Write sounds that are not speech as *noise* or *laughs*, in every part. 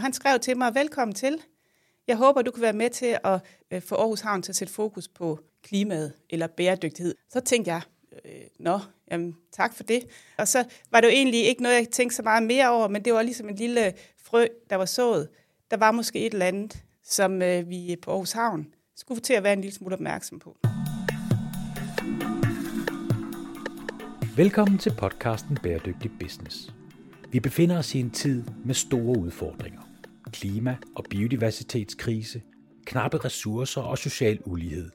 Han skrev til mig, velkommen til. Jeg håber, du kan være med til at øh, få Aarhus Havn til at sætte fokus på klimaet eller bæredygtighed. Så tænkte jeg, øh, nå, jamen, tak for det. Og så var det jo egentlig ikke noget, jeg tænkte så meget mere over, men det var ligesom en lille frø, der var sået. Der var måske et eller andet, som øh, vi på Aarhus Havn skulle til at være en lille smule opmærksom på. Velkommen til podcasten Bæredygtig Business. Vi befinder os i en tid med store udfordringer. Klima- og biodiversitetskrise, knappe ressourcer og social ulighed.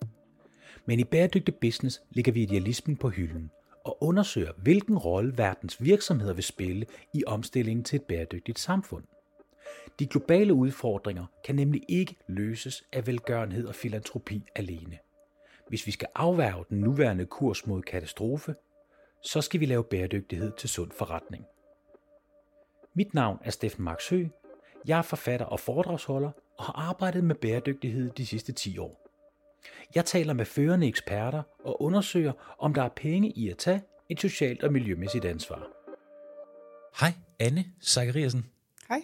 Men i Bæredygtig Business ligger vi idealismen på hylden og undersøger, hvilken rolle verdens virksomheder vil spille i omstillingen til et bæredygtigt samfund. De globale udfordringer kan nemlig ikke løses af velgørenhed og filantropi alene. Hvis vi skal afværge den nuværende kurs mod katastrofe, så skal vi lave bæredygtighed til sund forretning. Mit navn er Steffen Marksø. Jeg er forfatter og foredragsholder og har arbejdet med bæredygtighed de sidste 10 år. Jeg taler med førende eksperter og undersøger, om der er penge i at tage et socialt og miljømæssigt ansvar. Hej, Anne Zachariasen. Hej.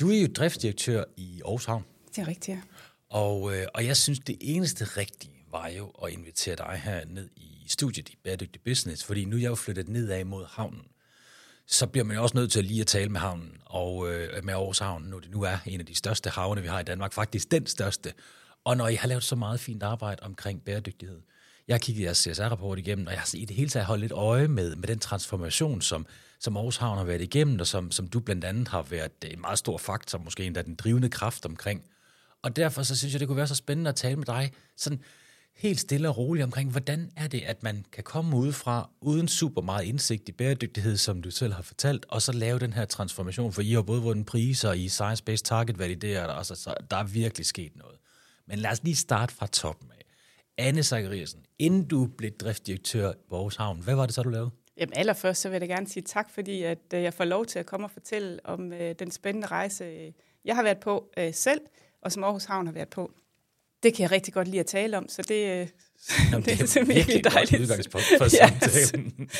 Du er jo driftsdirektør i Aarhus Havn. Det er rigtigt, ja. Og, øh, og jeg synes, det eneste rigtige var jo at invitere dig her ned i studiet i Bæredygtig Business, fordi nu er jeg jo flyttet nedad mod havnen. Så bliver man jo også nødt til lige at tale med havnen, og øh, med Aarhus Havn, nu det nu er en af de største havne, vi har i Danmark, faktisk den største. Og når I har lavet så meget fint arbejde omkring bæredygtighed, jeg har kigget jeres CSR-rapport igennem, og jeg har i det hele taget holdt lidt øje med, med den transformation, som, som Aarhus Havn har været igennem, og som, som du blandt andet har været øh, en meget stor faktor, måske endda den drivende kraft omkring. Og derfor så synes jeg, det kunne være så spændende at tale med dig, sådan helt stille og roligt omkring, hvordan er det, at man kan komme udefra uden super meget indsigt i bæredygtighed, som du selv har fortalt, og så lave den her transformation, for I har både vundet priser i Science-Based Target validerer og så, så der er virkelig sket noget. Men lad os lige starte fra toppen af. Anne Zachariasen, inden du blev driftdirektør i Aarhus Havn, hvad var det så, du lavede? Jamen allerførst så vil jeg gerne sige tak, fordi at øh, jeg får lov til at komme og fortælle om øh, den spændende rejse, øh, jeg har været på øh, selv, og som Aarhus Havn har været på. Det kan jeg rigtig godt lide at tale om, så det, øh, Jamen, *laughs* det er det er virkelig virkelig godt dejligt. udgangspunkt for *laughs* Ja, samtalen.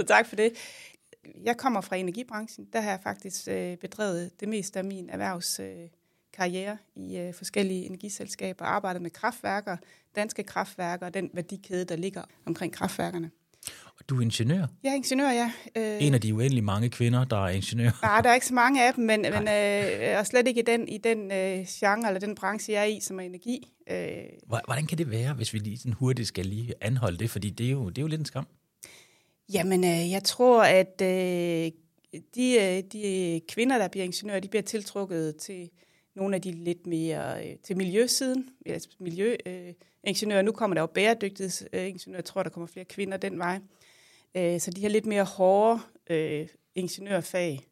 så tak for det. Jeg kommer fra energibranchen. Der har jeg faktisk øh, bedrevet det meste af min erhvervskarriere øh, i øh, forskellige energiselskaber, arbejdet med kraftværker, danske kraftværker og den værdikæde, der ligger omkring kraftværkerne. Og du er ingeniør. Jeg er ingeniør, ja. Øh, En af de uendelig mange kvinder, der er ingeniør. *laughs* Nej, der er ikke så mange af dem, men, men øh, og slet ikke i den, i den øh, genre eller den branche, jeg er i, som er energi. Øh, Hvor- Hvordan kan det være, hvis vi lige sådan hurtigt skal lige anholde det? Fordi det er jo, det er jo lidt en skam. jamen, øh, jeg tror, at øh, de, øh, de kvinder, der bliver ingeniører, de bliver tiltrukket til nogle af de lidt mere øh, til miljøsiden, altså miljøingeniører. Øh, ingeniører. nu kommer der jo bæredygtighedsingeniører, jeg tror, der kommer flere kvinder den vej. Øh, så de her lidt mere hårde øh, ingeniørfag,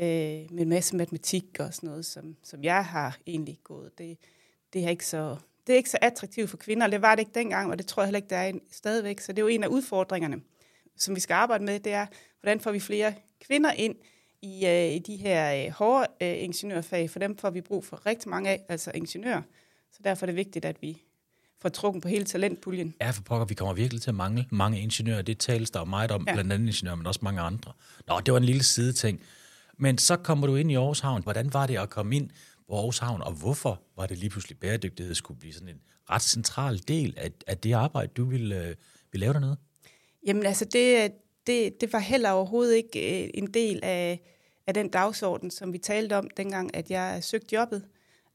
øh, med en masse matematik og sådan noget, som, som jeg har egentlig gået. Det, det er ikke så det er ikke så attraktivt for kvinder, og det var det ikke dengang, og det tror jeg heller ikke, der er en, stadigvæk. Så det er jo en af udfordringerne, som vi skal arbejde med, det er, hvordan får vi flere kvinder ind i, øh, i de her øh, hårde øh, ingeniørfag, for dem får vi brug for rigtig mange af, altså ingeniører. Så derfor er det vigtigt, at vi får trukken på hele talentpuljen. Ja, for pokker, vi kommer virkelig til at mangle mange ingeniører. Det tales der meget om, ja. blandt andet ingeniører, men også mange andre. Nå, det var en lille sideting. Men så kommer du ind i Aarhus Havn. Hvordan var det at komme ind på Aarhus Havn, og hvorfor var det lige pludselig bæredygtighed skulle blive sådan en ret central del af, af det arbejde, du ville, øh, ville lave dernede? Jamen altså, det, det, det var heller overhovedet ikke øh, en del af, af den dagsorden, som vi talte om, dengang, at jeg søgte jobbet,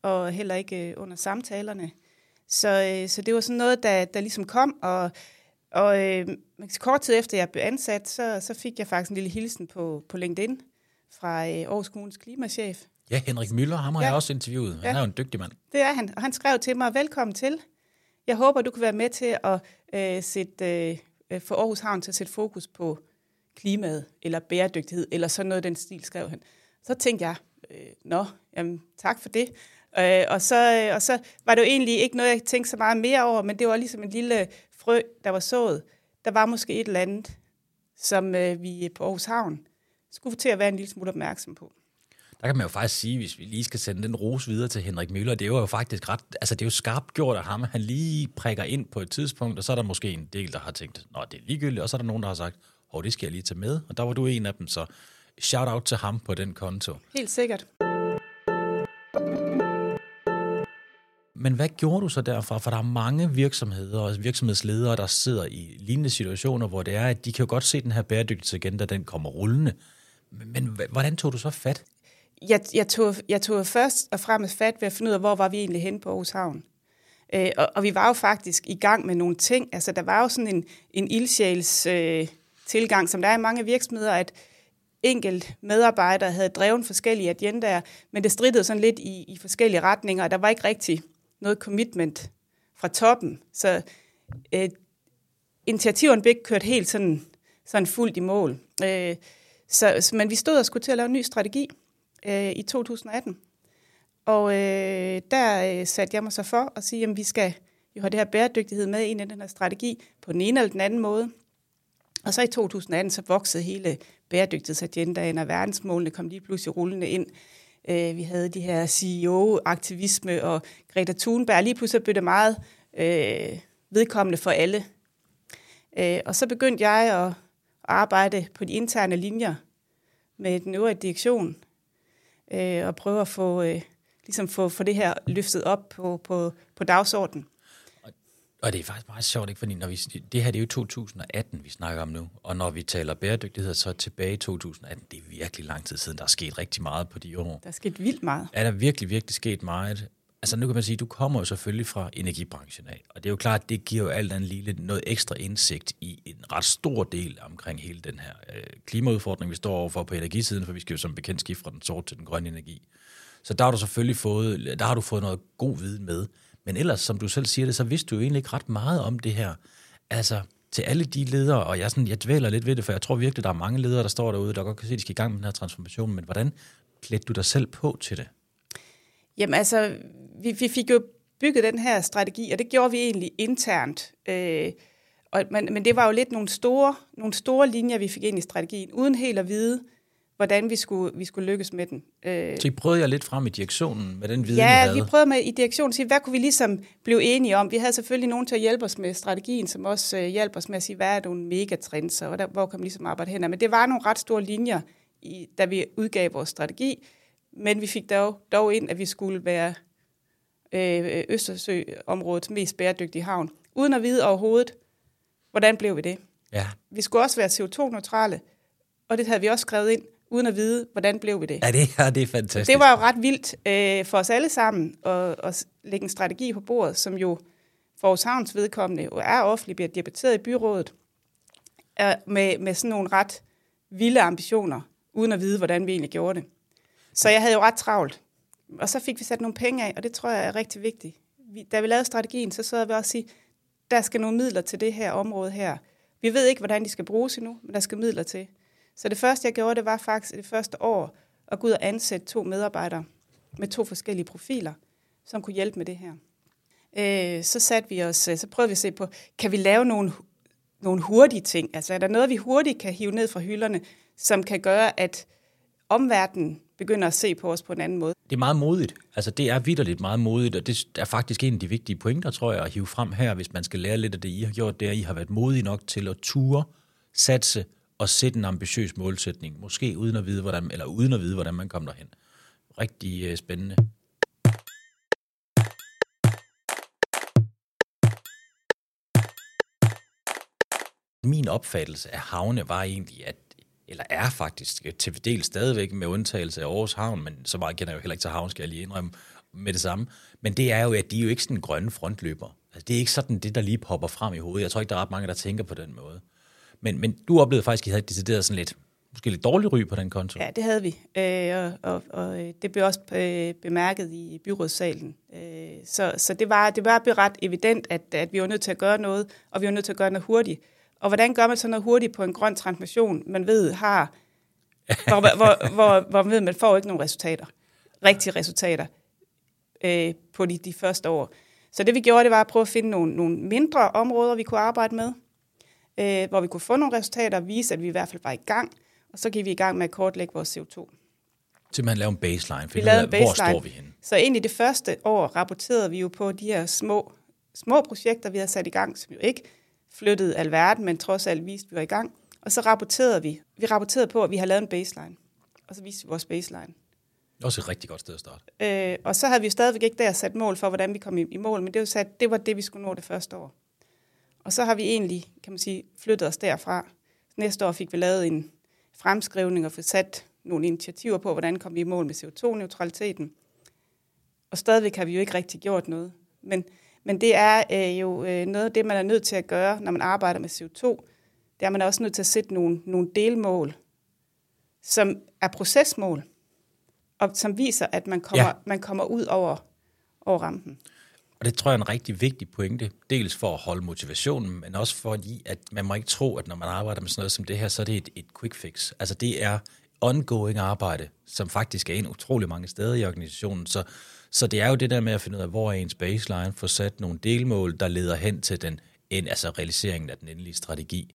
og heller ikke øh, under samtalerne. Så, øh, så det var sådan noget, der, der ligesom kom, og, og øh, kort tid efter jeg blev ansat, så, så fik jeg faktisk en lille hilsen på, på LinkedIn fra øh, Aarhus Kommunes klimachef. Ja, Henrik Møller, ham har Ja. jeg også interviewet. Han Ja. er jo en dygtig mand. Det er han, og han skrev til mig, velkommen til. Jeg håber, du kan være med til at øh, sætte, øh, få Aarhus Havn til at sætte fokus på klimaet, eller bæredygtighed, eller sådan noget den stil, skrev han. Så tænkte jeg, øh, nå, jamen, tak for det. Øh, og, så, øh, og så var det jo egentlig ikke noget, jeg tænkte så meget mere over, men det var ligesom en lille frø, der var sået. Der var måske et eller andet, som øh, vi på Aarhus Havn skulle til at være en lille smule opmærksom på. Der kan man jo faktisk sige, hvis vi lige skal sende den ros videre til Henrik Møller, det er jo faktisk ret, altså det er jo skarpt gjort af ham, han lige prikker ind på et tidspunkt, og så er der måske en del, der har tænkt, nå, det er ligegyldigt, og så er der nogen, der har sagt, hov, det skal jeg lige tage med, og der var du en af dem, så shout out til ham på den konto. Helt sikkert. Men hvad gjorde du så derfra? For der er mange virksomheder og virksomhedsledere, der sidder i lignende situationer, hvor det er, at de kan jo godt se den her bæredygtighedsagenda, den kommer rullende. Men hvordan tog du så fat? Jeg, jeg, tog, jeg tog først og fremmest fat ved at finde ud af, hvor var vi egentlig henne på Aarhus Havn. Øh, og, og vi var jo faktisk i gang med nogle ting. Altså, der var jo sådan en, en ildsjæls øh, tilgang, som der er i mange virksomheder, at enkelt medarbejdere havde drevet forskellige agendaer, men det strittede sådan lidt i, i forskellige retninger, og der var ikke rigtig noget commitment fra toppen. Så øh, initiativerne blev ikke kørt helt sådan, sådan fuldt i mål. Øh, så, men vi stod og skulle til at lave en ny strategi øh, i 2018. Og øh, der øh, satte jeg mig så for at sige, at vi skal jo have det her bæredygtighed med ind i den her strategi på den ene eller den anden måde. Og så i 2018, så voksede hele bæredygtighedsagendaen, og verdensmålene kom lige pludselig rullende ind. Øh, vi havde de her CEO-aktivisme, og Greta Thunberg, lige pludselig blev det meget øh, vedkommende for alle. Øh, og så begyndte jeg at arbejde på de interne linjer med den øvrige direktion, øh, og prøve at få, øh, ligesom få, få det her løftet op på, på, på dagsordenen. Og det er faktisk meget sjovt, ikke? fordi når vi, det her det er jo 2018, vi snakker om nu, og når vi taler bæredygtighed, så tilbage i 2018, det er virkelig lang tid siden, der er sket rigtig meget på de år. Der er sket vildt meget. Er der virkelig, virkelig sket meget? Altså nu kan man sige, du kommer jo selvfølgelig fra energibranchen af, og det er jo klart, det giver jo alt andet lille noget ekstra indsigt i en ret stor del omkring hele den her øh, klimaudfordring, vi står overfor på energisiden, for vi skal jo som bekendt skifte fra den sorte til den grønne energi. Så der har du selvfølgelig fået, der har du fået noget god viden med. Men ellers, som du selv siger det, så vidste du jo egentlig ikke ret meget om det her. Altså, til alle de ledere, og jeg, sådan, jeg dvæler lidt ved det, for jeg tror virkelig, der er mange ledere, der står derude, der godt kan se, at de skal i gang med den her transformation, men hvordan klædte du dig selv på til det? Jamen altså, vi, vi fik jo bygget den her strategi, og det gjorde vi egentlig internt. Øh, og, men, men det var jo lidt nogle store, nogle store linjer, vi fik ind i strategien, uden helt at vide, hvordan vi skulle, vi skulle lykkes med den. Øh, så I prøvede jeg lidt frem i direktionen med den viden, Ja, I havde? vi prøvede med i direktionen at sige, hvad kunne vi ligesom blive enige om? Vi havde selvfølgelig nogen til at hjælpe os med strategien, som også øh, hjælper os med at sige, hvad er nogle megatrends, og der, hvor kan vi ligesom arbejde hen? Men det var nogle ret store linjer, i, da vi udgav vores strategi, men vi fik dog, dog ind, at vi skulle være øh, Østersøområdets mest bæredygtige havn, uden at vide overhovedet, hvordan blev vi det? Ja. Vi skulle også være CO2-neutrale, og det havde vi også skrevet ind, uden at vide, hvordan blev vi det. Ja, det, ja, det er fantastisk. Det var jo ret vildt øh, for os alle sammen at, at lægge en strategi på bordet, som jo for vores havns vedkommende jo er offentlig, bliver debatteret i byrådet, er med, med sådan nogle ret vilde ambitioner, uden at vide, hvordan vi egentlig gjorde det. Så jeg havde jo ret travlt. Og så fik vi sat nogle penge af, og det tror jeg er rigtig vigtigt. Vi, da vi lavede strategien, så sad vi også sige, der skal nogle midler til det her område her. Vi ved ikke, hvordan de skal bruges endnu, men der skal midler til. Så det første, jeg gjorde, det var faktisk det første år at gå ud og ansætte to medarbejdere med to forskellige profiler, som kunne hjælpe med det her. Øh, så satte vi os, øh, så prøvede vi at se på, kan vi lave nogle, nogle hurtige ting? Altså er der noget, vi hurtigt kan hive ned fra hylderne, som kan gøre, at omverdenen begynder at se på os på en anden måde. Det er meget modigt. Altså, det er vidderligt meget modigt, og det er faktisk en af de vigtige pointer, tror jeg, at hive frem her, hvis man skal lære lidt af det, I har gjort, det er, at I har været modige nok til at ture, satse og sætte en ambitiøs målsætning, måske uden at vide, hvordan, eller uden at vide, hvordan man kommer derhen. Rigtig øh, spændende. Min opfattelse af havne var egentlig, at eller er faktisk øh, til del stadigvæk med undtagelse af Aarhus Havn, men så meget kender jeg jo heller ikke til havn, skal jeg lige indrømme med det samme. Men det er jo, at de er jo ikke sådan grønne frontløber. Altså, det er ikke sådan det, der lige popper frem i hovedet. Jeg tror ikke, der er ret mange, der tænker på den måde. Men, men du oplevede faktisk, at I havde decideret sådan lidt, måske lidt dårlig ry på den konto. Ja, det havde vi. Øh, og, og, og øh, det blev også øh, bemærket i byrådssalen. Øh, så så det, var, det var ret evident, at, at vi var nødt til at gøre noget, og vi var nødt til at gøre noget hurtigt. Og hvordan gør man så noget hurtigt på en grøn transmission, man ved har, hvor, hvor, hvor, hvor man ved, man får ikke nogen resultater. Rigtige resultater øh, på de, de første år. Så det vi gjorde, det var at prøve at finde nogle, nogle mindre områder, vi kunne arbejde med, øh, hvor vi kunne få nogle resultater og vise, at vi i hvert fald var i gang. Og så gik vi i gang med at kortlægge vores CO2. Simpelthen lave en baseline, vi lavede en baseline. hvor står vi henne? Så egentlig det første år rapporterede vi jo på de her små, små projekter, vi havde sat i gang, som jo ikke flyttede alverden, men trods alt viste, at vi var i gang. Og så rapporterede vi. Vi rapporterede på, at vi har lavet en baseline. Og så viste vi vores baseline. Også et rigtig godt sted at starte. Øh, og så havde vi jo stadigvæk ikke der sat mål for, hvordan vi kom i, i mål, men det var, sat, det var det, vi skulle nå det første år. Og så har vi egentlig, kan man sige, flyttet os derfra. Næste år fik vi lavet en fremskrivning og fået sat nogle initiativer på, hvordan kom vi i mål med CO2-neutraliteten. Og stadigvæk har vi jo ikke rigtig gjort noget. Men, men det er øh, jo øh, noget af det, man er nødt til at gøre, når man arbejder med CO2. Det er man er også nødt til at sætte nogle, nogle delmål, som er procesmål, og som viser, at man kommer, ja. man kommer ud over, over rampen. Og det tror jeg er en rigtig vigtig pointe, dels for at holde motivationen, men også fordi, at man må ikke tro, at når man arbejder med sådan noget som det her, så er det et, et quick fix. Altså det er ongoing arbejde, som faktisk er en utrolig mange steder i organisationen. Så, så det er jo det der med at finde ud af, hvor er ens baseline, få sat nogle delmål, der leder hen til den, altså realiseringen af den endelige strategi.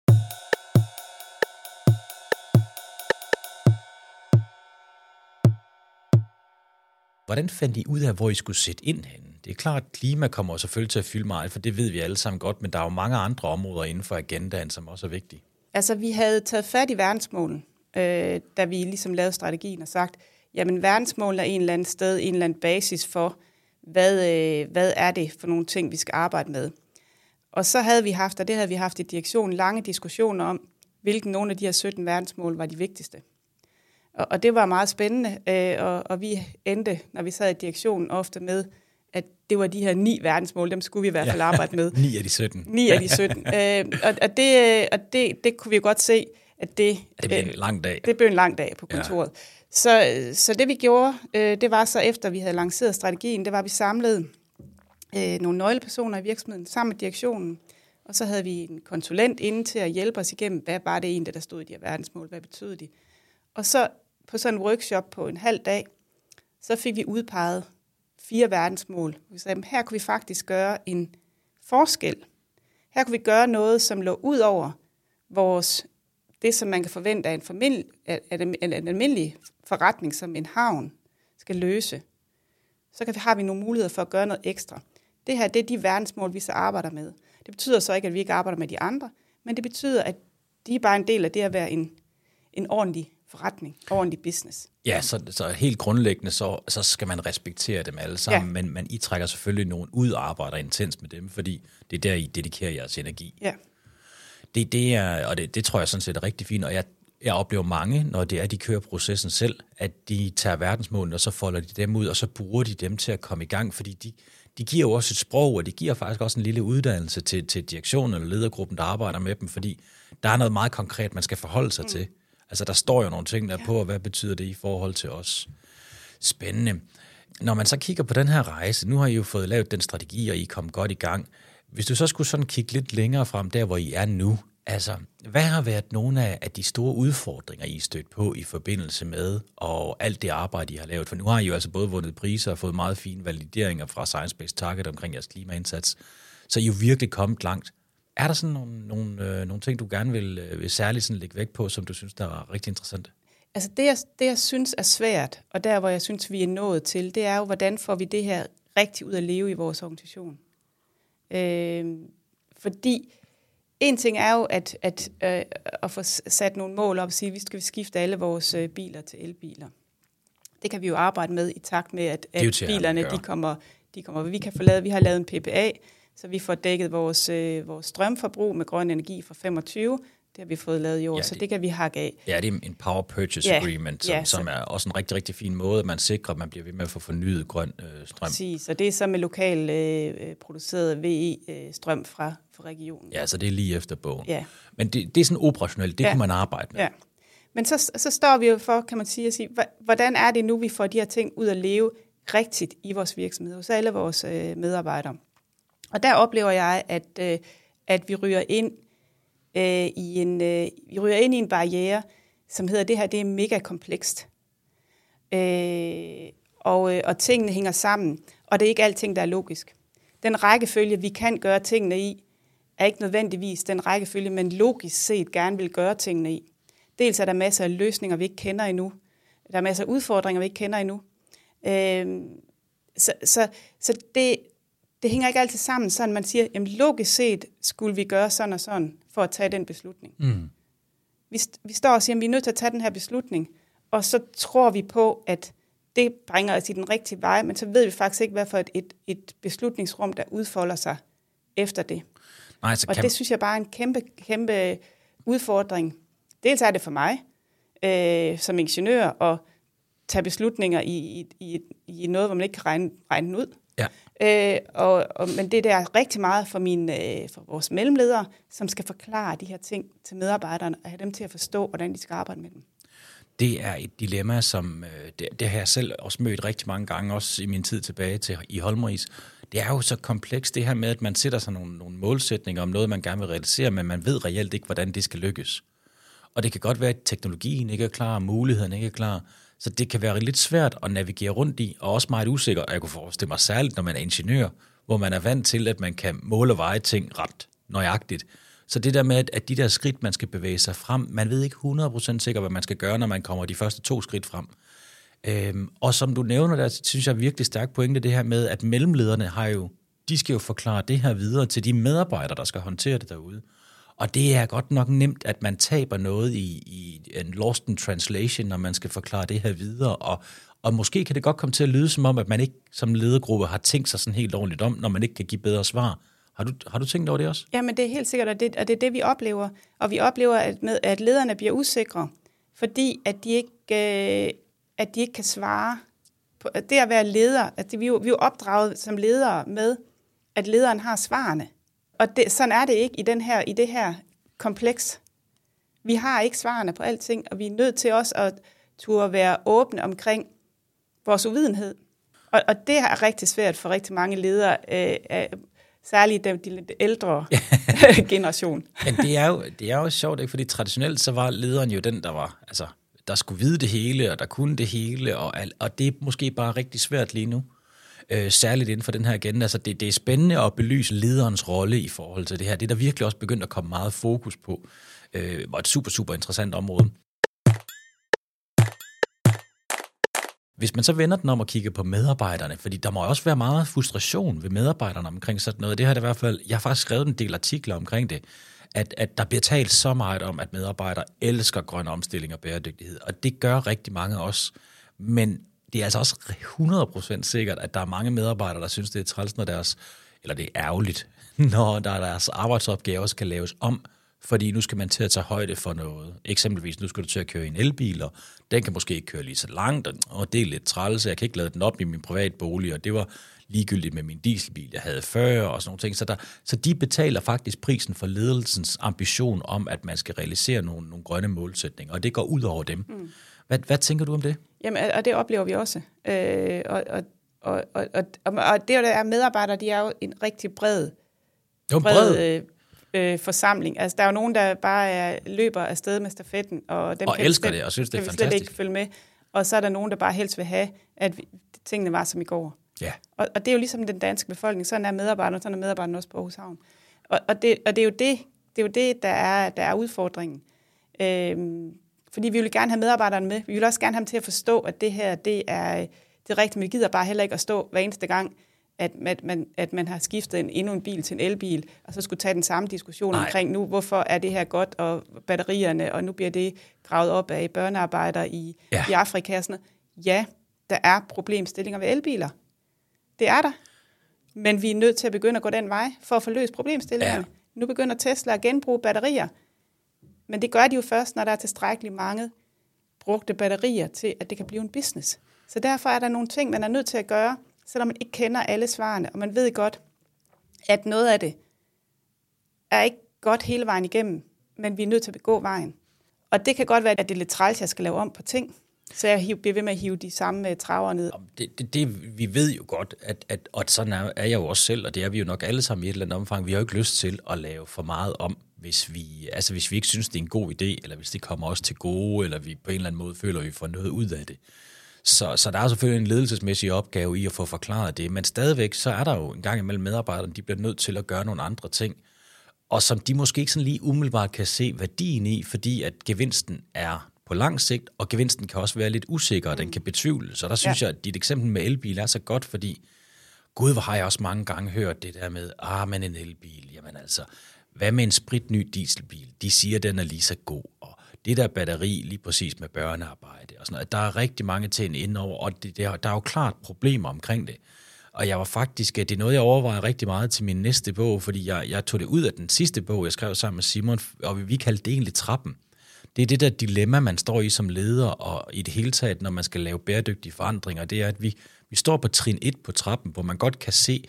Hvordan fandt I ud af, hvor I skulle sætte ind hen? Det er klart, at klima kommer selvfølgelig til at fylde meget, for det ved vi alle sammen godt, men der er jo mange andre områder inden for agendaen, som også er vigtige. Altså, vi havde taget fat i verdensmålen, øh, da vi ligesom lavede strategien og sagt, jamen verdensmålen er en eller anden sted, en eller anden basis for, hvad, øh, hvad er det for nogle ting, vi skal arbejde med. Og så havde vi haft, og det havde vi haft i direktionen, lange diskussioner om, hvilken nogle af de her 17 verdensmål var de vigtigste. Og, og det var meget spændende, øh, og, og vi endte, når vi sad i direktionen, ofte med, at det var de her ni verdensmål, dem skulle vi i hvert fald ja. arbejde med. *laughs* ni af de 17. Ni af de 17. *laughs* øh, og og, det, og det, det kunne vi godt se, at det... Det blev en øh, lang dag. Det blev en lang dag på kontoret. Ja. Så, så det vi gjorde, øh, det var så efter vi havde lanceret strategien, det var, at vi samlede øh, nogle nøglepersoner i virksomheden sammen med direktionen, og så havde vi en konsulent inde til at hjælpe os igennem, hvad var det egentlig, der stod i de her verdensmål, hvad betød de? Og så på sådan en workshop på en halv dag, så fik vi udpeget fire verdensmål. Vi sagde, her kunne vi faktisk gøre en forskel. Her kunne vi gøre noget, som lå ud over vores, det, som man kan forvente af en, familie, af en, en almindelig forretning, som en havn skal løse. Så kan, har vi nogle muligheder for at gøre noget ekstra. Det her, det er de verdensmål, vi så arbejder med. Det betyder så ikke, at vi ikke arbejder med de andre, men det betyder, at de er bare en del af det at være en, en ordentlig forretning, ordentlig business. Ja, så, så helt grundlæggende, så, så skal man respektere dem alle sammen, ja. men, men I trækker selvfølgelig nogen ud og arbejder intens med dem, fordi det er der, I dedikerer jeres energi. Ja. Det, det er, og det, det tror jeg sådan set er rigtig fint, og jeg, jeg oplever mange, når det er, de kører processen selv, at de tager verdensmålene, og så folder de dem ud, og så bruger de dem til at komme i gang, fordi de, de giver jo også et sprog, og de giver faktisk også en lille uddannelse til, til direktionen eller ledergruppen, der arbejder med dem, fordi der er noget meget konkret, man skal forholde sig mm. til. Altså, der står jo nogle ting der på, og hvad betyder det i forhold til os? Spændende. Når man så kigger på den her rejse, nu har I jo fået lavet den strategi, og I kommet godt i gang. Hvis du så skulle sådan kigge lidt længere frem, der hvor I er nu, altså, hvad har været nogle af, af de store udfordringer, I er stødt på i forbindelse med, og alt det arbejde, I har lavet? For nu har I jo altså både vundet priser og fået meget fine valideringer fra Science Based Target omkring jeres klimaindsats, så I er jo virkelig kommet langt. Er der sådan nogle, nogle, øh, nogle ting, du gerne vil, øh, vil særligt sådan lægge vægt på, som du synes, der er rigtig interessant? Altså det jeg, det, jeg synes er svært, og der, hvor jeg synes, vi er nået til, det er jo, hvordan får vi det her rigtig ud at leve i vores organisation. Øh, fordi en ting er jo at, at, øh, at få sat nogle mål op og sige, at vi skal skifte alle vores øh, biler til elbiler. Det kan vi jo arbejde med i takt med, at, at bilerne de kommer, de kommer. Vi kan få lavet, vi har lavet en PPA, så vi får dækket vores, øh, vores strømforbrug med grøn energi fra 25. Det har vi fået lavet i år, ja, det, så det kan vi hakke af. Ja, det er en Power Purchase ja, Agreement, som, ja, som er også en rigtig, rigtig fin måde, at man sikrer, at man bliver ved med at få fornyet grøn øh, strøm. Præcis, og det er så med lokal øh, produceret VE-strøm øh, fra, fra regionen. Ja, så det er lige efter bogen. Ja. Men det, det er sådan operationelt, det ja. kan man arbejde med. Ja. Men så, så står vi jo for, kan man sige, at sige, hvordan er det nu, vi får de her ting ud at leve rigtigt i vores virksomhed, hos alle vores øh, medarbejdere. Og der oplever jeg, at, øh, at vi ryger ind øh, i en øh, vi ryger ind i en barriere, som hedder det her, det er mega komplekst. Øh, og, øh, og tingene hænger sammen, og det er ikke alting, der er logisk. Den rækkefølge, vi kan gøre tingene i, er ikke nødvendigvis den rækkefølge, man logisk set gerne vil gøre tingene i. Dels er der masser af løsninger, vi ikke kender endnu. Der er masser af udfordringer, vi ikke kender endnu. Øh, så, så, så det, det hænger ikke altid sammen, sådan man siger, jamen logisk set skulle vi gøre sådan og sådan, for at tage den beslutning. Mm. Vi, vi står og siger, at vi er nødt til at tage den her beslutning, og så tror vi på, at det bringer os i den rigtige vej, men så ved vi faktisk ikke, hvad for et, et, et beslutningsrum, der udfolder sig efter det. Nej, så Og kan, det synes jeg bare er en kæmpe, kæmpe udfordring. Dels er det for mig øh, som ingeniør at tage beslutninger i, i, i, i noget, hvor man ikke kan regne, regne den ud. ja. Øh, og, og, men det der er rigtig meget for, mine, øh, for vores mellemledere, som skal forklare de her ting til medarbejderne, og have dem til at forstå, hvordan de skal arbejde med dem. Det er et dilemma, som øh, det, det har jeg selv også mødt rigtig mange gange, også i min tid tilbage til i Holmeris. Det er jo så komplekst det her med, at man sætter sig nogle, nogle målsætninger om noget, man gerne vil realisere, men man ved reelt ikke, hvordan det skal lykkes. Og det kan godt være, at teknologien ikke er klar, og muligheden ikke er klar, så det kan være lidt svært at navigere rundt i, og også meget usikker. Og jeg kunne forestille mig særligt, når man er ingeniør, hvor man er vant til, at man kan måle og veje ting ret nøjagtigt. Så det der med, at- de der skridt, man skal bevæge sig frem, man ved ikke 100% sikkert, hvad man skal gøre, når man kommer de første to skridt frem. Øhm, og som du nævner, der synes jeg er virkelig stærk pointe, det her med, at mellemlederne har jo, de skal jo forklare det her videre til de medarbejdere, der skal håndtere det derude. Og det er godt nok nemt, at man taber noget i, i en lost in translation, når man skal forklare det her videre. Og, og måske kan det godt komme til at lyde som om, at man ikke som ledergruppe har tænkt sig sådan helt ordentligt om, når man ikke kan give bedre svar. Har du, har du tænkt over det også? Jamen, det er helt sikkert, og det, og det er det, vi oplever. Og vi oplever, at, med, at lederne bliver usikre, fordi at de ikke, øh, at de ikke kan svare. På, at det at være leder, at det, vi, jo, vi er jo opdraget som ledere med, at lederen har svarene. Og det, sådan er det ikke i, den her, i det her kompleks. Vi har ikke svarene på alting, og vi er nødt til også at turde være åbne omkring vores uvidenhed. Og, og det er rigtig svært for rigtig mange ledere, øh, øh, særligt de, de ældre *laughs* generation. Men det er, jo, det er jo sjovt, ikke? fordi traditionelt så var lederen jo den, der var, altså, der skulle vide det hele, og der kunne det hele, og, og det er måske bare rigtig svært lige nu. Øh, særligt inden for den her agenda. Altså, det, det er spændende at belyse lederens rolle i forhold til det her. Det er der virkelig også begyndt at komme meget fokus på. Øh, og et super, super interessant område. Hvis man så vender den om og kigger på medarbejderne, fordi der må også være meget frustration ved medarbejderne omkring sådan noget. Det har det i hvert fald, jeg har faktisk skrevet en del artikler omkring det, at, at der bliver talt så meget om, at medarbejdere elsker grøn omstilling og bæredygtighed, og det gør rigtig mange også. Men det er altså også 100% sikkert, at der er mange medarbejdere, der synes, det er træls, når deres, eller det er ærgerligt, *laughs* når der deres arbejdsopgaver skal laves om, fordi nu skal man til at tage højde for noget. Eksempelvis, nu skal du til at køre i en elbil, og den kan måske ikke køre lige så langt, og- og det er lidt træls, jeg kan ikke lade den op i min private bolig, og det var ligegyldigt med min dieselbil, jeg havde før, og sådan nogle ting. Så, der, så de betaler faktisk prisen for ledelsens ambition om, at man skal realisere nogle, nogle grønne målsætninger, og det går ud over dem. Mm. Hvad, hvad tænker du om det? Jamen, og det oplever vi også. Øh, og, og, og, og, og, og det, der er medarbejdere, de er jo en rigtig bred, Jo, bred øh, øh, forsamling. Altså, der er jo nogen, der bare er, løber afsted med stafetten, og dem Og kan elsker det, og synes, det er kan vi slet fantastisk. ikke følge med. Og så er der nogen, der bare helst vil have, at vi, tingene var som i går. Ja. Og, og det er jo ligesom den danske befolkning. Sådan er medarbejderne, sådan er medarbejderne også på Aarhus Havn. Og, og, det, og det er jo det, det, er jo det der, er, der er udfordringen. Øhm, fordi vi vil gerne have medarbejderne med. Vi vil også gerne have dem til at forstå, at det her, det er, det er rigtigt. Vi gider bare heller ikke at stå hver eneste gang, at, at, man, at man har skiftet en, endnu en bil til en elbil, og så skulle tage den samme diskussion Nej. omkring nu, hvorfor er det her godt, og batterierne, og nu bliver det gravet op af børnearbejder i, ja. i Afrika og sådan noget. Ja, der er problemstillinger ved elbiler. Det er der. Men vi er nødt til at begynde at gå den vej for at få løst problemstillingerne. Ja. Nu begynder Tesla at genbruge batterier. Men det gør de jo først, når der er tilstrækkeligt mange brugte batterier til, at det kan blive en business. Så derfor er der nogle ting, man er nødt til at gøre, selvom man ikke kender alle svarene, og man ved godt, at noget af det er ikke godt hele vejen igennem, men vi er nødt til at gå vejen. Og det kan godt være, at det er lidt træls, jeg skal lave om på ting, så jeg hiv- bliver ved med at hive de samme øh, traver ned. Det, det, det, vi ved jo godt, at, at, og sådan er, er jeg jo også selv, og det er vi jo nok alle sammen i et eller andet omfang. Vi har jo ikke lyst til at lave for meget om, hvis vi, altså hvis vi ikke synes, det er en god idé, eller hvis det kommer os til gode, eller vi på en eller anden måde føler, at vi får noget ud af det. Så, så der er selvfølgelig en ledelsesmæssig opgave i at få forklaret det, men stadigvæk så er der jo en gang imellem medarbejderne, de bliver nødt til at gøre nogle andre ting, og som de måske ikke sådan lige umiddelbart kan se værdien i, fordi at gevinsten er på lang sigt, og gevinsten kan også være lidt usikker, og den kan betvivles. Så der synes ja. jeg, at dit eksempel med elbil er så godt, fordi gud, hvor har jeg også mange gange hørt det der med, ah, men en elbil, jamen altså, hvad med en spritny dieselbil? De siger, den er lige så god, og det der batteri lige præcis med børnearbejde og sådan noget. Der er rigtig mange ting indover, og det, der, der er jo klart problemer omkring det. Og jeg var faktisk, øh, det er noget, jeg overvejede rigtig meget til min næste bog, fordi jeg, jeg tog det ud af den sidste bog, jeg skrev sammen med Simon, og vi kaldte det egentlig trappen. Det er det der dilemma, man står i som leder, og i det hele taget, når man skal lave bæredygtige forandringer, det er, at vi, vi står på trin 1 på trappen, hvor man godt kan se,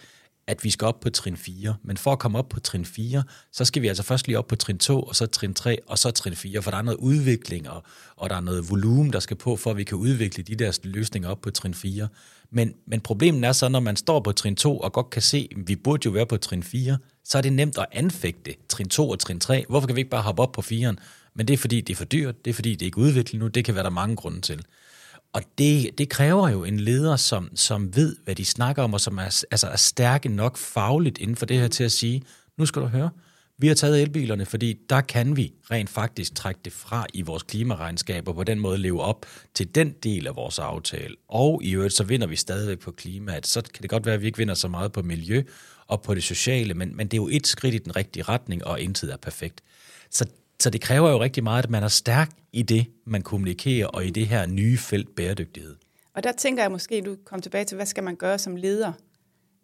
at vi skal op på trin 4. Men for at komme op på trin 4, så skal vi altså først lige op på trin 2, og så trin 3, og så trin 4, for der er noget udvikling, og, og der er noget volumen, der skal på, for at vi kan udvikle de der løsninger op på trin 4. Men, men problemet er så, når man står på trin 2 og godt kan se, at vi burde jo være på trin 4, så er det nemt at anfægte trin 2 og trin 3. Hvorfor kan vi ikke bare hoppe op på 4'eren? Men det er fordi, det er for dyrt, det er fordi, det er ikke udviklet nu, det kan være der mange grunde til. Og det, det kræver jo en leder, som, som ved, hvad de snakker om, og som er, altså er stærke nok fagligt inden for det her til at sige, nu skal du høre, vi har taget elbilerne, fordi der kan vi rent faktisk trække det fra i vores klimaregnskab, og på den måde leve op til den del af vores aftale. Og i øvrigt, så vinder vi stadigvæk på klimaet. Så kan det godt være, at vi ikke vinder så meget på miljø og på det sociale, men, men det er jo et skridt i den rigtige retning, og intet er perfekt. Så så det kræver jo rigtig meget, at man er stærk i det, man kommunikerer, og i det her nye felt bæredygtighed. Og der tænker jeg måske, at du kommer tilbage til, hvad skal man gøre som leder?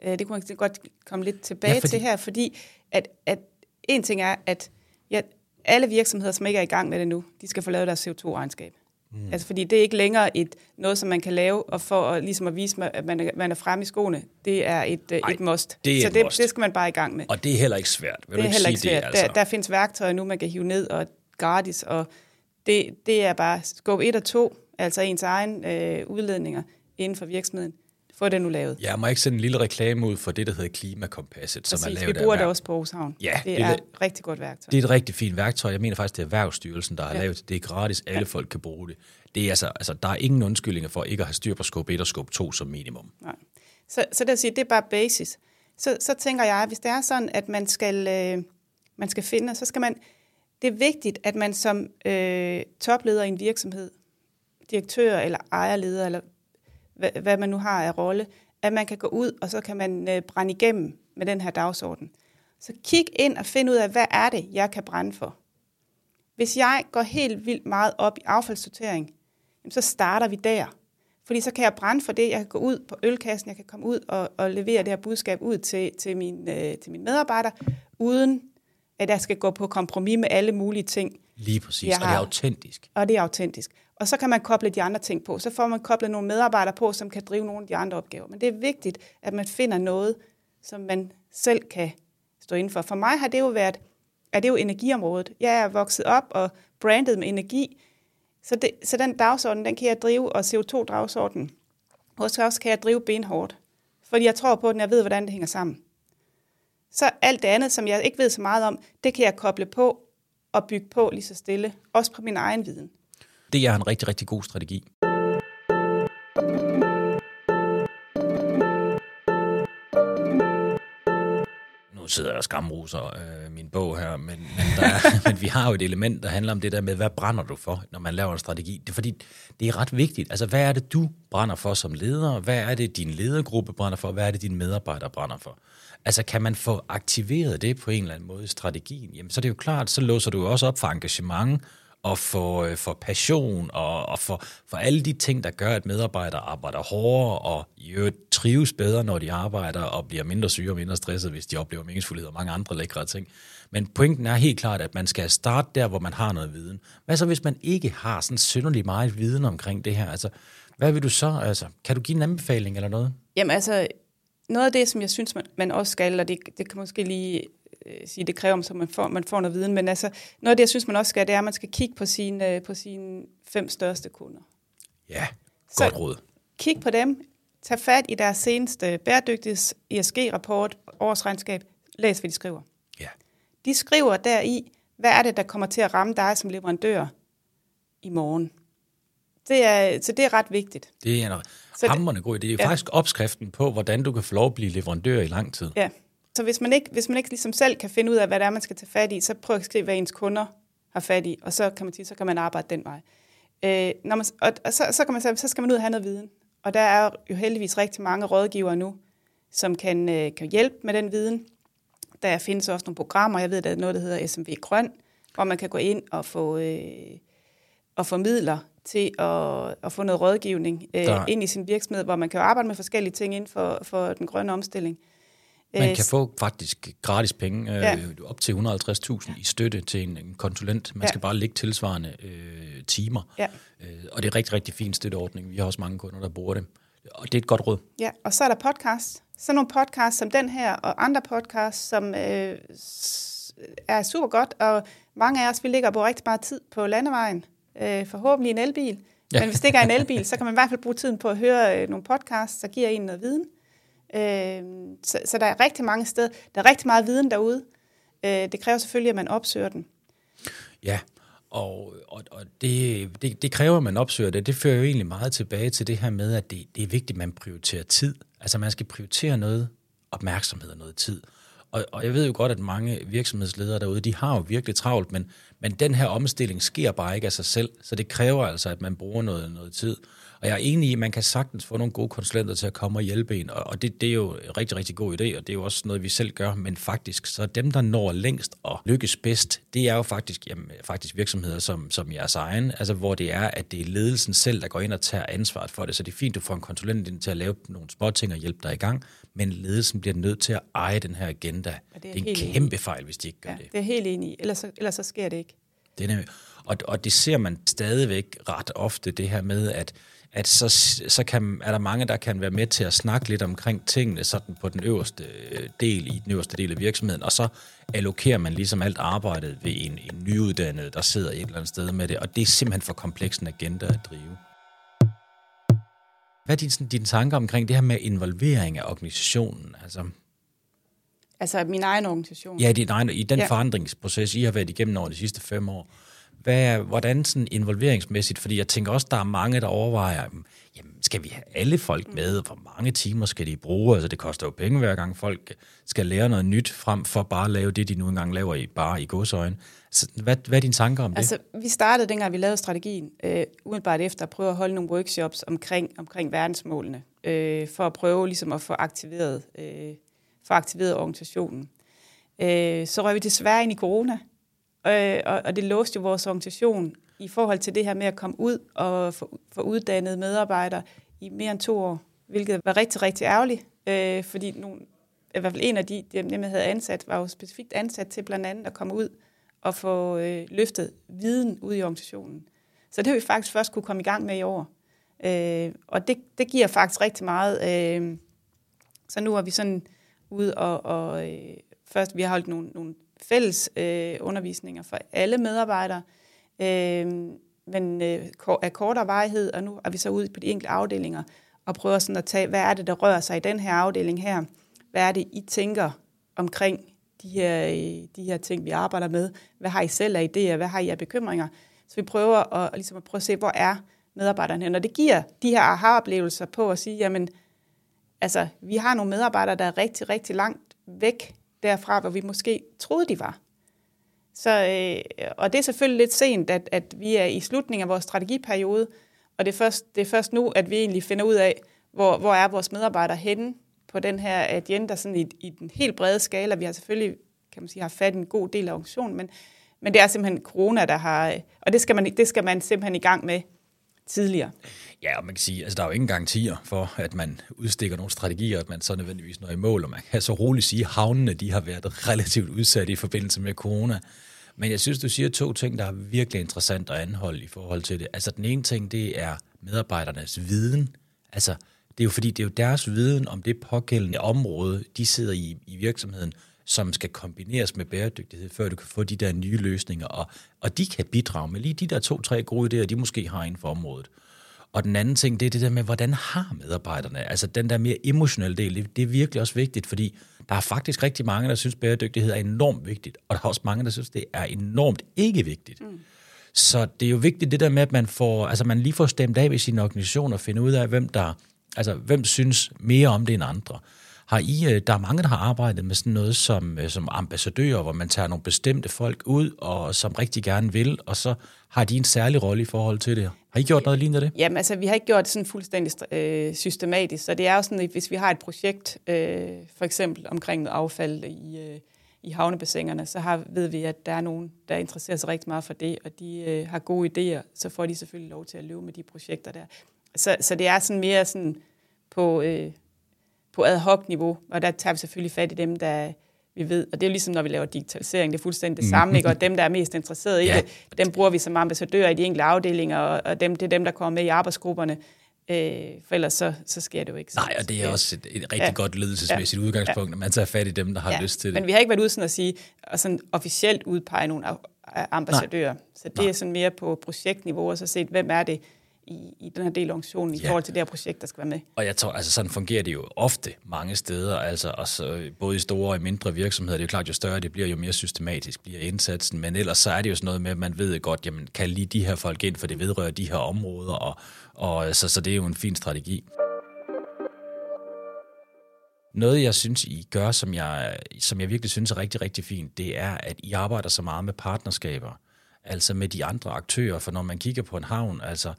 Øh, det kunne man godt komme lidt tilbage ja, fordi... til her, fordi at, at en ting er, at ja, alle virksomheder, som ikke er i gang med det nu, de skal få lavet deres CO2-regnskab. Mm. Altså, fordi det er ikke længere et, noget, som man kan lave, og for at, ligesom at vise, at man er, man er fremme i skoene, det er et, øh, Ej, et must. Det er Så et det, must. det skal man bare i gang med. Og det er heller ikke svært. Vil det er heller ikke svært. Det, altså? der, der findes værktøjer nu, man kan hive ned og gratis, og det, det er bare skub 1 og 2, altså ens egen øh, udledninger inden for virksomheden. Få det nu lavet. Jeg må ikke sende en lille reklame ud for det, der hedder Klimakompasset, Præcis, som er lavet vi bruger det også på Aarhus Havn. Ja, det, det er et rigtig godt værktøj. Det er et rigtig fint værktøj. Jeg mener faktisk, det er Erhvervsstyrelsen, der har ja. lavet det. Det er gratis. Alle ja. folk kan bruge det. det er altså, altså, der er ingen undskyldninger for ikke at have styr på skub 1 og skub 2 som minimum. Nej. Så, så det, sige, det er bare basis. Så, så tænker jeg, hvis det er sådan, at man skal, øh, man skal finde, så skal man... Det er vigtigt, at man som øh, topleder i en virksomhed, direktør eller ejerleder, eller hvad, hvad man nu har af rolle, at man kan gå ud, og så kan man øh, brænde igennem med den her dagsorden. Så kig ind og find ud af, hvad er det, jeg kan brænde for. Hvis jeg går helt vildt meget op i affaldssortering, så starter vi der. Fordi så kan jeg brænde for det, jeg kan gå ud på ølkassen, jeg kan komme ud og, og levere det her budskab ud til, til, min, øh, til mine medarbejdere, uden at jeg skal gå på kompromis med alle mulige ting. Lige præcis, og det er autentisk. Og det er autentisk. Og så kan man koble de andre ting på. Så får man koblet nogle medarbejdere på, som kan drive nogle af de andre opgaver. Men det er vigtigt, at man finder noget, som man selv kan stå inden for. For mig har det jo været, at det er jo energiområdet. Jeg er vokset op og brandet med energi, så, det, så den dagsorden, den kan jeg drive, og CO2-dagsorden, og så også kan jeg drive benhårdt. Fordi jeg tror på den, jeg ved, hvordan det hænger sammen. Så alt det andet, som jeg ikke ved så meget om, det kan jeg koble på og bygge på lige så stille, også på min egen viden. Det er en rigtig, rigtig god strategi. Sidder jeg og skamruser øh, min bog her, men, men, der er, *laughs* men vi har jo et element, der handler om det der med, hvad brænder du for, når man laver en strategi? Det er fordi, det er ret vigtigt. Altså, hvad er det, du brænder for som leder? Hvad er det, din ledergruppe brænder for? Hvad er det, dine medarbejdere brænder for? Altså, kan man få aktiveret det på en eller anden måde i strategien? Jamen, så er det jo klart, så låser du også op for engagement, og for, øh, for passion og, og for, for alle de ting, der gør, at medarbejdere arbejder hårdere og i øvrigt trives bedre, når de arbejder og bliver mindre syge og mindre stresset, hvis de oplever meningsfuldhed og mange andre lækre ting. Men pointen er helt klart, at man skal starte der, hvor man har noget viden. Hvad så, hvis man ikke har sådan synderligt meget viden omkring det her? Altså, hvad vil du så? Altså, kan du give en anbefaling eller noget? Jamen altså, noget af det, som jeg synes, man, man også skal, og det, det kan måske lige øh, sige, det kræver, så man får, man får noget viden, men altså, noget af det, jeg synes, man også skal, det er, at man skal kigge på sine, øh, på sine fem største kunder. Ja, godt så, råd. Kig på dem, tag fat i deres seneste bæredygtigheds ESG-rapport, årsregnskab, læs, hvad de skriver. Ja. De skriver der i, hvad er det, der kommer til at ramme dig som leverandør i morgen. Det er, så det er ret vigtigt. Det er en hammerende god idé. Det er ja. faktisk opskriften på, hvordan du kan få lov at blive leverandør i lang tid. Ja, så hvis man ikke, hvis man ikke ligesom selv kan finde ud af, hvad det er, man skal tage fat i, så prøv at skrive, hvad ens kunder har fat i, og så kan man sige, så kan man arbejde den vej. Øh, når man, og, og så, så, kan man, så skal man ud og have noget viden. Og der er jo heldigvis rigtig mange rådgivere nu, som kan, øh, kan hjælpe med den viden. Der findes også nogle programmer, jeg ved, der er noget, der hedder SMV Grøn, hvor man kan gå ind og få, øh, og formidler til at, at få noget rådgivning øh, ind i sin virksomhed, hvor man kan arbejde med forskellige ting inden for, for den grønne omstilling. Man Øh, kan få faktisk gratis penge, øh, Ja. op til 150.000 i støtte til en, en konsulent. Man Ja. skal bare lægge tilsvarende øh, timer. Ja. Øh, og det er rigtig, rigtig fin støtteordning. Vi har også mange kunder, der bruger dem. Og det er et godt råd. Ja, og så er der podcast. Så nogle podcasts som den her, og andre podcasts, som øh, er super godt, og mange af os, vi ligger på rigtig meget tid på landevejen, øh, forhåbentlig en elbil. Ja. Men hvis det ikke er en elbil, så kan man i hvert fald bruge tiden på at høre øh, nogle podcasts, der giver en noget viden. Øh, så, så der er rigtig mange steder, der er rigtig meget viden derude. Øh, det kræver selvfølgelig, at man opsøger den. Ja, og, og, og det, det, det kræver, at man opsøger det. Det fører jo egentlig meget tilbage til det her med, at det, det er vigtigt, at man prioriterer tid. Altså man skal prioritere noget opmærksomhed og noget tid. Og, og jeg ved jo godt, at mange virksomhedsledere derude, de har jo virkelig travlt, men, men den her omstilling sker bare ikke af sig selv, så det kræver altså, at man bruger noget, noget tid. Og jeg er enig i, at man kan sagtens få nogle gode konsulenter til at komme og hjælpe en, og, og det, det er jo en rigtig, rigtig god idé, og det er jo også noget, vi selv gør, men faktisk, så dem, der når længst og lykkes bedst, det er jo faktisk, jamen, faktisk virksomheder som, som jeres egen, altså hvor det er, at det er ledelsen selv, der går ind og tager ansvaret for det, så det er fint, du får en konsulent ind til at lave nogle små ting og hjælpe dig i gang, men ledelsen bliver nødt til at eje den her agenda. er det er en helt enig kæmpe fejl, hvis de ikke gør Ja, det. det er helt enig i, ellers, så- ellers så sker det ikke. Det er nemlig, og, og det ser man stadigvæk ret ofte, det her med, at, at så, så kan, er der mange, der kan være med til at snakke lidt omkring tingene sådan på den øverste øh, del, i den øverste del af virksomheden, og så allokerer man ligesom alt arbejdet ved en, en nyuddannet, der sidder et eller andet sted med det, og det er simpelthen for kompleks en agenda at drive. Hvad er dine, sådan, dine tanker omkring det her med involvering af organisationen? Altså, Altså min egen organisation. Ja, din egen, i den. Ja. forandringsproces, I har været igennem over de sidste fem år. Hvad, er- hvordan sådan involveringsmæssigt, fordi jeg tænker også, der er mange, der overvejer, jamen, skal vi have alle folk med? Hvor mange timer skal de bruge? Altså, det koster jo penge hver gang folk skal lære noget nyt, frem for bare at lave det, de nu engang laver i, bare i godsøjne. Så, hvad, hvad er dine tanker om det? Altså, vi startede, dengang vi lavede strategien, øh, umiddelbart efter at prøve at holde nogle workshops omkring, omkring verdensmålene, øh, for at prøve ligesom at få aktiveret, øh, få aktiveret organisationen. Øh, så røg vi desværre ind i corona, øh, og, og det låste jo vores organisation i forhold til det her med at komme ud og få, få uddannet medarbejdere i mere end to år, hvilket var rigtig, rigtig ærgerligt, øh, fordi nogle, i hvert fald en af de, dem, dem, jeg havde ansat, var jo specifikt ansat til blandt andet at komme ud og få øh, løftet viden ud i organisationen. Så det har vi faktisk først kunne komme i gang med i år. Øh, og det, det giver faktisk rigtig meget. Øh, så nu er vi sådan ude og, og øh, først vi har holdt nogle, nogle fælles øh, undervisninger for alle medarbejdere, øh, men øh, af kortere varighed, og nu er vi så ude på de enkelte afdelinger og prøver sådan at tage, hvad er det, der rører sig i den her afdeling her? Hvad er det, I tænker omkring de her, øh, de her ting, vi arbejder med? Hvad har I selv af idéer? Hvad har I af bekymringer? Så vi prøver at, ligesom at prøve at se, hvor er medarbejderne hen? Og det giver de her aha-oplevelser på at sige, jamen, altså, vi har nogle medarbejdere, der er rigtig, rigtig langt væk derfra, hvor vi måske troede, de var. Så, øh, og det er selvfølgelig lidt sent, at, at vi er i slutningen af vores strategiperiode, og det er, først, det er først nu, at vi egentlig finder ud af, hvor, hvor er vores medarbejdere henne på den her agenda, sådan i, i den helt brede skala. Vi har selvfølgelig, kan man sige, har fat i en god del af organisationen, men, men det er simpelthen corona, der har, og det skal, man, det skal man simpelthen i gang med tidligere. Ja, og man kan sige, altså der er jo ingen garantier for, at man udstikker nogle strategier, at man så nødvendigvis når i mål, og man kan så roligt sige, at havnene de har været relativt udsatte i forbindelse med corona. Men jeg synes, du siger to ting, der er virkelig interessant at anholde i forhold til det. Altså den ene ting, det er medarbejdernes viden. Altså det er jo fordi, det er jo deres viden om det pågældende område, de sidder i, i virksomheden, som skal kombineres med bæredygtighed, før du kan få de der nye løsninger, og, og de kan bidrage med lige de der to-tre gode idéer, de måske har inden for området. Og den anden ting, det er det der med, hvordan har medarbejderne? Altså den der mere emotionelle del, det, det er virkelig også vigtigt, fordi der er faktisk rigtig mange, der synes, bæredygtighed er enormt vigtigt, og der er også mange, der synes, det er enormt ikke vigtigt. Mm. Så det er jo vigtigt det der med, at man, får, altså man lige får stemt af ved sin organisation og finde ud af, hvem der, altså hvem synes mere om det end andre. Har I, øh, der er mange, der har arbejdet med sådan noget som, øh, som ambassadører, hvor man tager nogle bestemte folk ud, og som rigtig gerne vil, og så har de en særlig rolle i forhold til det. Har I gjort noget lignende det? Jamen altså, vi har ikke gjort det sådan fuldstændig øh, systematisk, så det er jo sådan, at hvis vi har et projekt, øh, for eksempel omkring noget affald i, øh, i havnebassinerne, så har, ved vi, at der er nogen, der interesserer sig rigtig meget for det, og de øh, har gode idéer, så får de selvfølgelig lov til at løbe med de projekter der. Så, så det er sådan mere sådan på, øh, på ad hoc-niveau, og der tager vi selvfølgelig fat i dem, der vi ved, og det er ligesom, når vi laver digitalisering, det er fuldstændig det samme, ikke? og dem, der er mest interesserede i ja. det, dem bruger vi som ambassadører i de enkelte afdelinger, og, og dem, det er dem, der kommer med i arbejdsgrupperne, øh, for ellers så, så sker det jo ikke. Nej, og det er også et, et rigtig ja. godt ledelsesmæssigt ja. udgangspunkt, at man tager fat i dem, der har ja. lyst til det. Men vi har ikke været ude sådan at sige, og sådan officielt udpege nogle ambassadører, Nej. så det Nej. er sådan mere på projektniveau, og så set, hvem er det, i, i den her del af organisationen i ja. forhold til det her projekt, der skal være med. Og jeg tror, altså sådan fungerer det jo ofte mange steder, altså også, både i store og mindre virksomheder. Det er jo klart, jo større det bliver, jo mere systematisk bliver indsatsen. Men ellers så er det jo sådan noget med, at man ved godt, jamen kan lige de her folk ind, for det vedrører de her områder, og, og så, så det er jo en fin strategi. Noget, jeg synes, I gør, som jeg, som jeg virkelig synes er rigtig, rigtig fint, det er, at I arbejder så meget med partnerskaber, altså med de andre aktører. For når man kigger på en havn, altså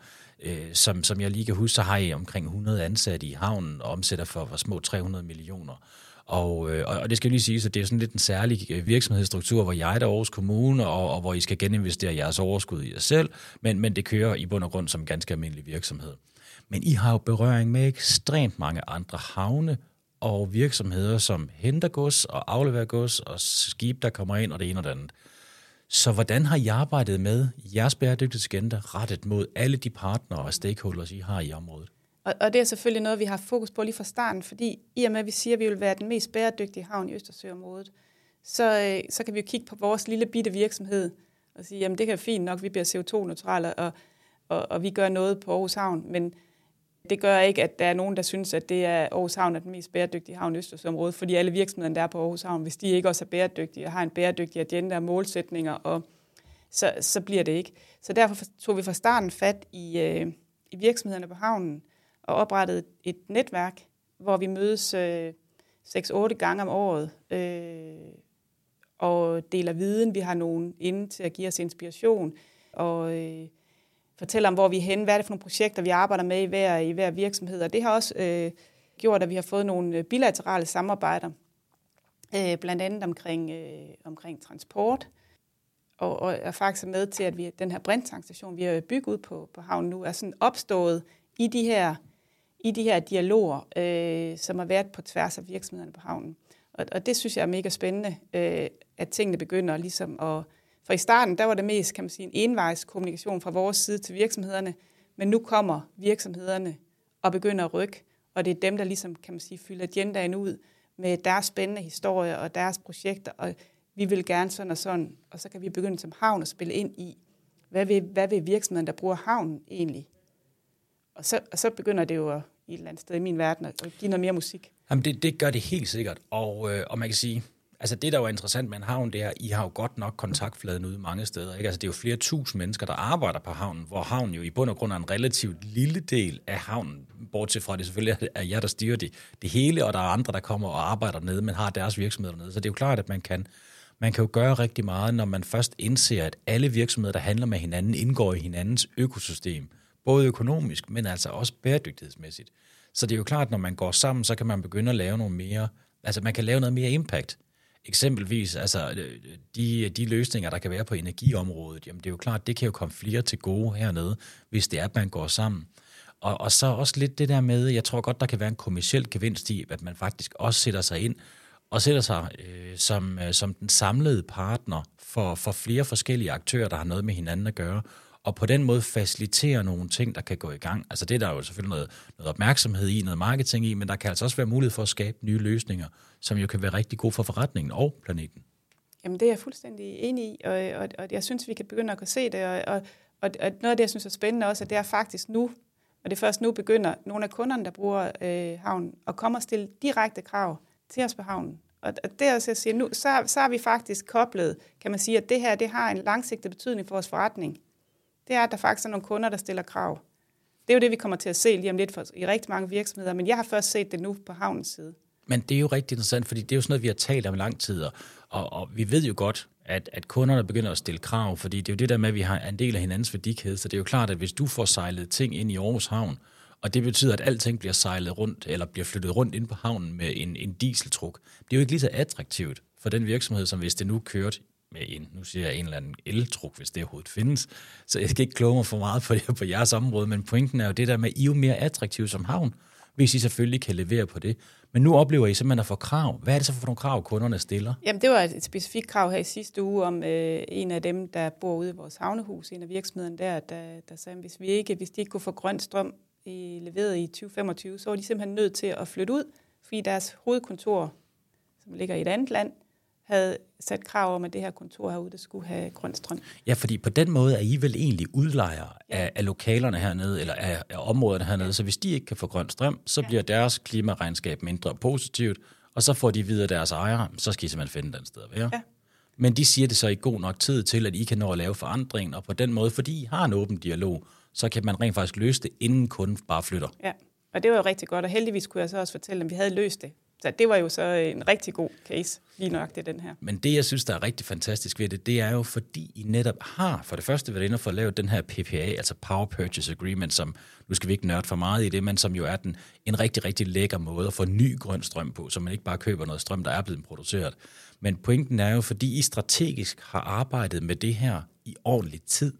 Øh, som, som jeg lige kan huske, så har I omkring 100 ansatte i havnen og omsætter for, for små 300 millioner. Og, øh, og det skal jeg lige sige, så det er sådan lidt en særlig øh, virksomhedsstruktur, hvor jeg er der Aarhus Kommune, og, og hvor I skal geninvestere jeres overskud i jer selv, men, men det kører i bund og grund som en ganske almindelig virksomhed. Men I har jo berøring med ekstremt mange andre havne og virksomheder, som henter gods og afleverer gods og skib, der kommer ind og det ene og det andet. Så hvordan har I arbejdet med jeres bæredygtighedsagenda rettet mod alle de partnere og stakeholders, I har i området? Og, og det er selvfølgelig noget, vi har fokus på lige fra starten, fordi i og med, at vi siger, at vi vil være den mest bæredygtige havn i Østersøområdet, så, øh, så kan vi jo kigge på vores lille bitte virksomhed og sige, jamen det kan være fint nok, vi bliver CO2-neutrale, og, og, og vi gør noget på Aarhus Havn, men det gør ikke, at der er nogen, der synes, at det er Aarhus Havn er den mest bæredygtige havn i Østersøområdet, fordi alle virksomhederne, der er på Aarhus Havn, hvis de ikke også er bæredygtige og har en bæredygtig agenda og målsætninger, og så, så bliver det ikke. Så derfor tog vi fra starten fat i, øh, i virksomhederne på havnen og oprettede et netværk, hvor vi mødes øh, 6-8 gange om året øh, og deler viden. Vi har nogen inde til at give os inspiration, og øh, fortæller om, hvor vi er henne, hvad er det for nogle projekter, vi arbejder med i hver, i hver virksomhed. Og det har også øh, gjort, at vi har fået nogle øh, bilaterale samarbejder, øh, blandt andet omkring, øh, omkring transport, og, og er faktisk med til, at vi, den her brinttangstation, vi har bygget ud på, på havnen nu, er sådan opstået i de her, i de her dialoger, øh, som har været på tværs af virksomhederne på havnen. Og, og det synes jeg er mega spændende, øh, at tingene begynder ligesom at for i starten, der var det mest, kan man sige, en envejs kommunikation fra vores side til virksomhederne, men nu kommer virksomhederne og begynder at rykke, og det er dem, der ligesom, kan man sige, fylder agendaen ud med deres spændende historier og deres projekter, og vi vil gerne sådan og sådan, og så kan vi begynde som havn at spille ind i, hvad vil, hvad vil virksomheden, der bruger havnen egentlig? Og så, og så begynder det jo at, i et eller andet sted i min verden at give noget mere musik. Jamen det, det gør det helt sikkert, og, øh, og man kan sige, Altså det, der er interessant med en havn, det er, at I har jo godt nok kontaktfladen ude mange steder. Ikke? Altså det er jo flere tusind mennesker, der arbejder på havnen, hvor havnen jo i bund og grund er en relativt lille del af havnen, bortset fra det selvfølgelig er jer, der styrer det, det hele, og der er andre, der kommer og arbejder nede, men har deres virksomheder nede. Så det er jo klart, at man kan, man kan jo gøre rigtig meget, når man først indser, at alle virksomheder, der handler med hinanden, indgår i hinandens økosystem. Både økonomisk, men altså også bæredygtighedsmæssigt. Så det er jo klart, at når man går sammen, så kan man begynde at lave nogle mere, altså man kan lave noget mere impact Eksempelvis altså, øh, de, de løsninger, der kan være på energiområdet, jamen det er jo klart, det kan jo komme flere til gode hernede, hvis det er, at man går sammen. Og, og så også lidt det der med, jeg tror godt, der kan være en kommersiel gevinst i, at man faktisk også sætter sig ind og sætter sig øh, som, øh, som den samlede partner for, for flere forskellige aktører, der har noget med hinanden at gøre, og på den måde facilitere nogle ting, der kan gå i gang. Altså det er der jo selvfølgelig noget, noget opmærksomhed i, noget marketing i, men der kan altså også være mulighed for at skabe nye løsninger, som jo kan være rigtig god for forretningen og planeten. Jamen det er jeg fuldstændig enig i, og, og, og jeg synes, vi kan begynde at kunne se det, og, og, og noget af det, jeg synes er spændende også, at det er faktisk nu, og det er først nu begynder nogle af kunderne, der bruger øh, havnen, at komme og stille direkte krav til os på havnen. Og det er også, jeg siger, nu, så, så har vi faktisk koblet, kan man sige, at det her det har en langsigtet betydning for vores forretning det er, at der faktisk er nogle kunder, der stiller krav. Det er jo det, vi kommer til at se lige om lidt for, i rigtig mange virksomheder, men jeg har først set det nu på havnens side. Men det er jo rigtig interessant, fordi det er jo sådan noget, vi har talt om lang tid, og, og vi ved jo godt, at, at kunderne begynder at stille krav, fordi det er jo det der med, at vi har en del af hinandens værdikæde, så det er jo klart, at hvis du får sejlet ting ind i Aarhus Havn, Og det betyder, at alting bliver sejlet rundt, eller bliver flyttet rundt ind på havnen med en, en dieseltruk. Det er jo ikke lige så attraktivt for den virksomhed, som hvis det nu kørte med en, nu siger jeg en eller anden eltruk, hvis det overhovedet findes. Så jeg skal ikke kloge mig for meget på, på jeres område, men pointen er jo det der med, at I er jo mere attraktive som havn, hvis I selvfølgelig kan levere på det. Men nu oplever I simpelthen at få krav. Hvad er det så for nogle krav, kunderne stiller? Jamen, det var et specifikt krav her i sidste uge om øh, en af dem, der bor ude i vores havnehus, en af virksomhederne der, der, der sagde, at hvis, vi ikke, hvis de ikke kunne få grøn strøm i, leveret i 2025, så var de simpelthen nødt til at flytte ud, fordi deres hovedkontor, som ligger i et andet land, havde sat krav om, at det her kontor herude, det skulle have grøn strøm. Ja, fordi på den måde er I vel egentlig udlejere ja. af, af lokalerne hernede, eller af, af områderne hernede, ja. så hvis de ikke kan få grøn strøm, så ja. bliver deres klimaregnskab mindre positivt, og så får de videre deres ejere, så skal I simpelthen finde den sted at være. Ja. Men de siger det så i god nok tid til, at I kan nå at lave forandringen, og på den måde, fordi I har en åben dialog, så kan man rent faktisk løse det, inden kunden bare flytter. Ja, og det var jo rigtig godt, og heldigvis kunne jeg så også fortælle, at vi havde løst det så det var jo så en rigtig god case, lige nok det den her. Men det, jeg synes, der er rigtig fantastisk ved det, det er jo, fordi I netop har for det første været inde og at lavet den her PPA, altså Power Purchase Agreement, som, nu skal vi ikke nørde for meget i det, men som jo er den, en rigtig, rigtig lækker måde at få ny grøn strøm på, så man ikke bare køber noget strøm, der er blevet produceret. Men pointen er jo, fordi I strategisk har arbejdet med det her i ordentlig tid,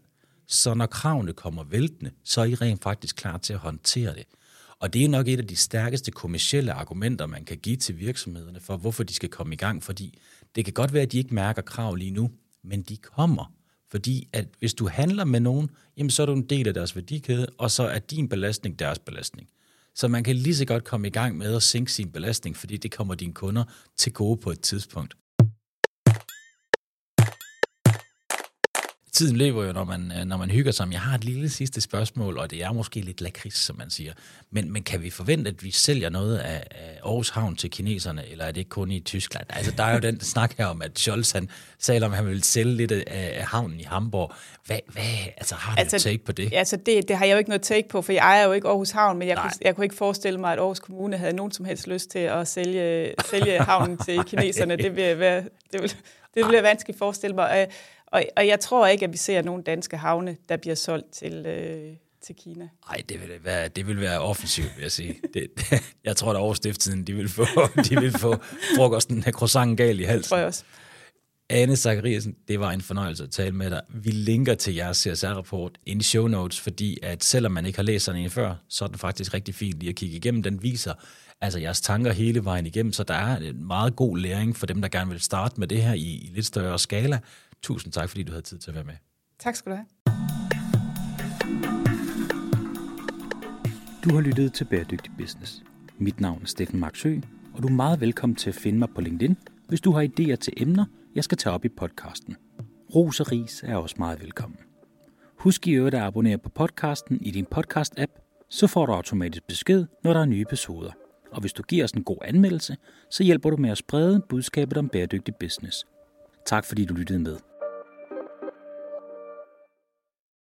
så når kravene kommer væltende, så er I rent faktisk klar til at håndtere det. Og det er nok et af de stærkeste kommersielle argumenter, man kan give til virksomhederne for, hvorfor de skal komme i gang. Fordi det kan godt være, at de ikke mærker krav lige nu, men de kommer. Fordi at hvis du handler med nogen, jamen så er du en del af deres værdikæde, og så er din belastning deres belastning. Så man kan lige så godt komme i gang med at sænke sin belastning, fordi det kommer dine kunder til gode på et tidspunkt. Tiden løber jo, når man, øh, når man hygger sig. Jeg har et lille sidste spørgsmål, og det er måske lidt lakrids, som man siger. Men, men kan vi forvente, at vi sælger noget af, af Aarhus Havn til kineserne, eller er det kun i Tyskland? Altså, der er jo den *laughs* snak her om, at Scholz han sagde, om han ville sælge lidt af, af havnen i Hamburg. Hvad, hvad altså, har du altså, take på det? Altså, det, det har jeg jo ikke noget take på, for jeg ejer jo ikke Aarhus Havn, men jeg, kunne, jeg kunne ikke forestille mig, at Aarhus Kommune havde nogen som helst lyst til at sælge, sælge havnen til *laughs* kineserne. Det vil være... Det vil, det bliver vanskeligt at forestille mig. Og, og jeg tror ikke, at vi ser nogen danske havne, der bliver solgt til, øh, til Kina. Nej, det vil være, det vil være offensivt, vil jeg sige. Det, *laughs* jeg tror, at overstiftiden, de vil få, *laughs* de vil få frokosten af croissanten gal i halsen. Det tror jeg også. Anne Zachariasen, det var en fornøjelse at tale med dig. Vi linker til jeres CSR-rapport i show notes, fordi at selvom man ikke har læst sådan en før, så er den faktisk rigtig fint lige at kigge igennem. Den viser altså jeres tanker hele vejen igennem, så der er en meget god læring for dem, der gerne vil starte med det her i, i lidt større skala. Tusind tak, fordi du havde tid til at være med. Tak skal du have. Du har lyttet til Bæredygtig Business. Mit navn er Steffen Marksø, og du er meget velkommen til at finde mig på LinkedIn, hvis du har idéer til emner, jeg skal tage op i podcasten. Ros og ris er også meget velkommen. Husk i øvrigt at abonnere på podcasten i din podcast-app, så får du automatisk besked, når der er nye episoder. Og hvis du giver os en god anmeldelse, så hjælper du med at sprede budskabet om bæredygtig business. Tak fordi du lyttede med.